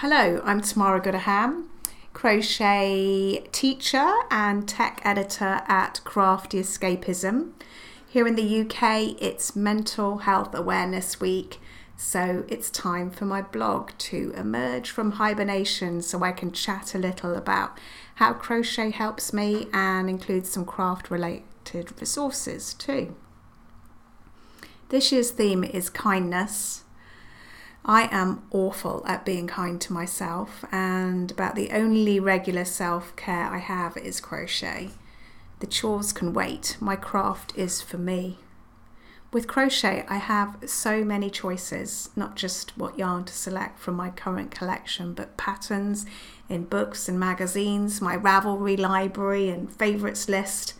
Hello, I'm Tamara Goodaham, crochet teacher and tech editor at Crafty Escapism. Here in the UK, it's Mental Health Awareness Week, so it's time for my blog to emerge from hibernation so I can chat a little about how crochet helps me and include some craft related resources too. This year's theme is kindness I am awful at being kind to myself, and about the only regular self care I have is crochet. The chores can wait, my craft is for me. With crochet, I have so many choices, not just what yarn to select from my current collection, but patterns in books and magazines, my Ravelry library and favourites list.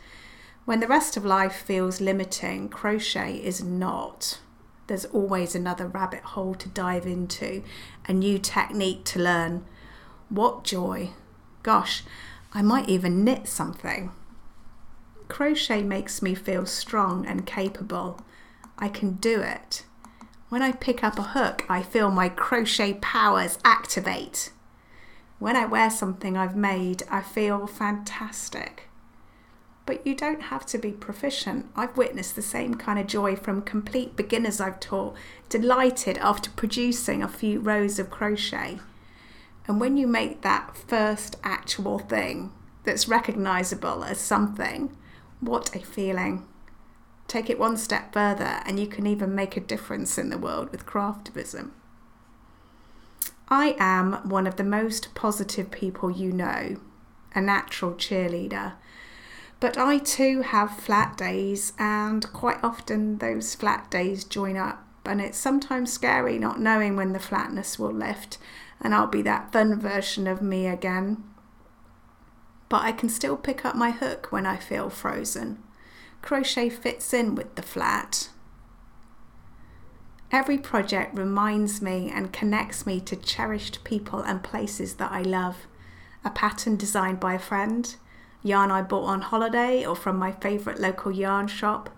When the rest of life feels limiting, crochet is not there's always another rabbit hole to dive into, a new technique to learn. What joy! Gosh, I might even knit something. Crochet makes me feel strong and capable. I can do it. When I pick up a hook, I feel my crochet powers activate. When I wear something I've made, I feel fantastic but you don't have to be proficient. I've witnessed the same kind of joy from complete beginners I've taught, delighted after producing a few rows of crochet. And when you make that first actual thing that's recognizable as something, what a feeling. Take it one step further, and you can even make a difference in the world with craftivism. I am one of the most positive people you know, a natural cheerleader but I too have flat days, and quite often those flat days join up. And it's sometimes scary not knowing when the flatness will lift, and I'll be that fun version of me again. But I can still pick up my hook when I feel frozen. Crochet fits in with the flat. Every project reminds me and connects me to cherished people and places that I love. A pattern designed by a friend, yarn I bought on holiday or from my favourite local yarn shop,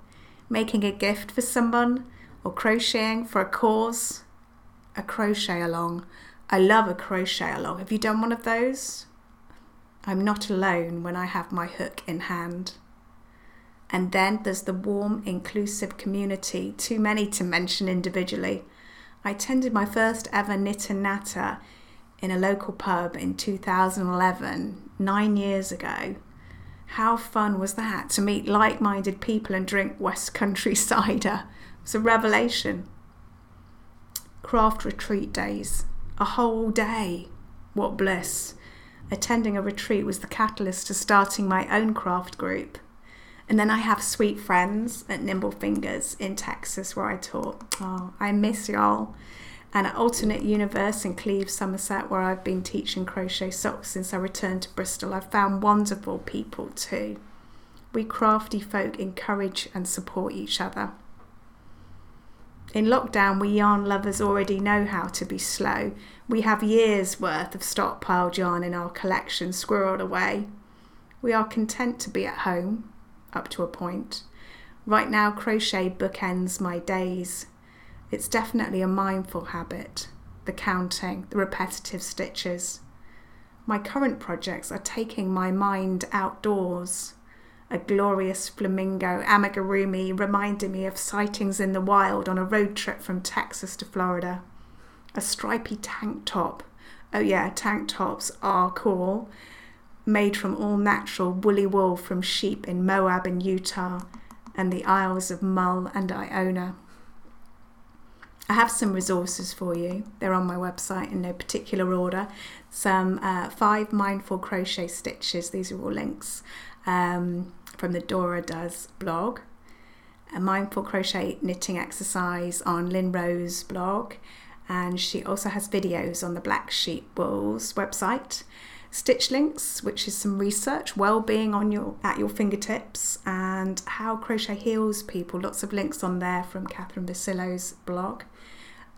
making a gift for someone, or crocheting for a cause. A crochet along. I love a crochet along. Have you done one of those? I'm not alone when I have my hook in hand. And then there's the warm, inclusive community, too many to mention individually. I attended my first ever knit and natter in a local pub in 2011, nine years ago. How fun was that to meet like minded people and drink West Country cider? It was a revelation. Craft retreat days, a whole day. What bliss. Attending a retreat was the catalyst to starting my own craft group. And then I have sweet friends at Nimble Fingers in Texas where I taught. Oh, I miss y'all and at Alternate Universe in Cleves, Somerset, where I've been teaching crochet socks since I returned to Bristol, I've found wonderful people too. We crafty folk encourage and support each other. In lockdown, we yarn lovers already know how to be slow. We have years' worth of stockpiled yarn in our collection squirreled away. We are content to be at home, up to a point. Right now, crochet bookends my days. It's definitely a mindful habit the counting, the repetitive stitches. My current projects are taking my mind outdoors. A glorious flamingo amigurumi reminded me of sightings in the wild on a road trip from Texas to Florida. A stripy tank top. Oh, yeah, tank tops are cool. Made from all natural woolly wool from sheep in Moab and Utah and the Isles of Mull and Iona. I have some resources for you. They're on my website in no particular order. Some uh, five mindful crochet stitches. These are all links um, from the Dora Does blog. A mindful crochet knitting exercise on Lynne Rowe's blog. And she also has videos on the Black Sheep Wools website. Stitchlinks, which is some research, well-being on your at your fingertips, and how crochet heals people. Lots of links on there from Kathryn Vercillo's blog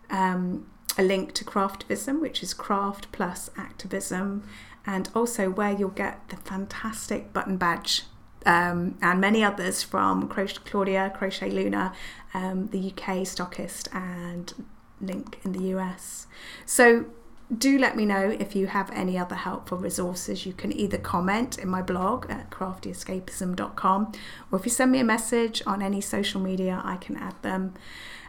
um, a link to Craftivism, which is craft plus activism, and also where you'll get the fantastic button badge um, and many others from Crochet Claudia, Crochet Luna, um, the UK stockist, and Link in the US. So do let me know if you have any other helpful resources. You can either comment in my blog at craftyescapism.com or if you send me a message on any social media, I can add them.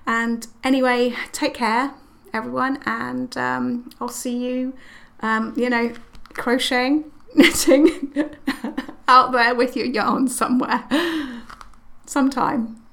And anyway, take care, everyone, and um, I'll see you, um, you know, crocheting, knitting out there with your yarn somewhere sometime.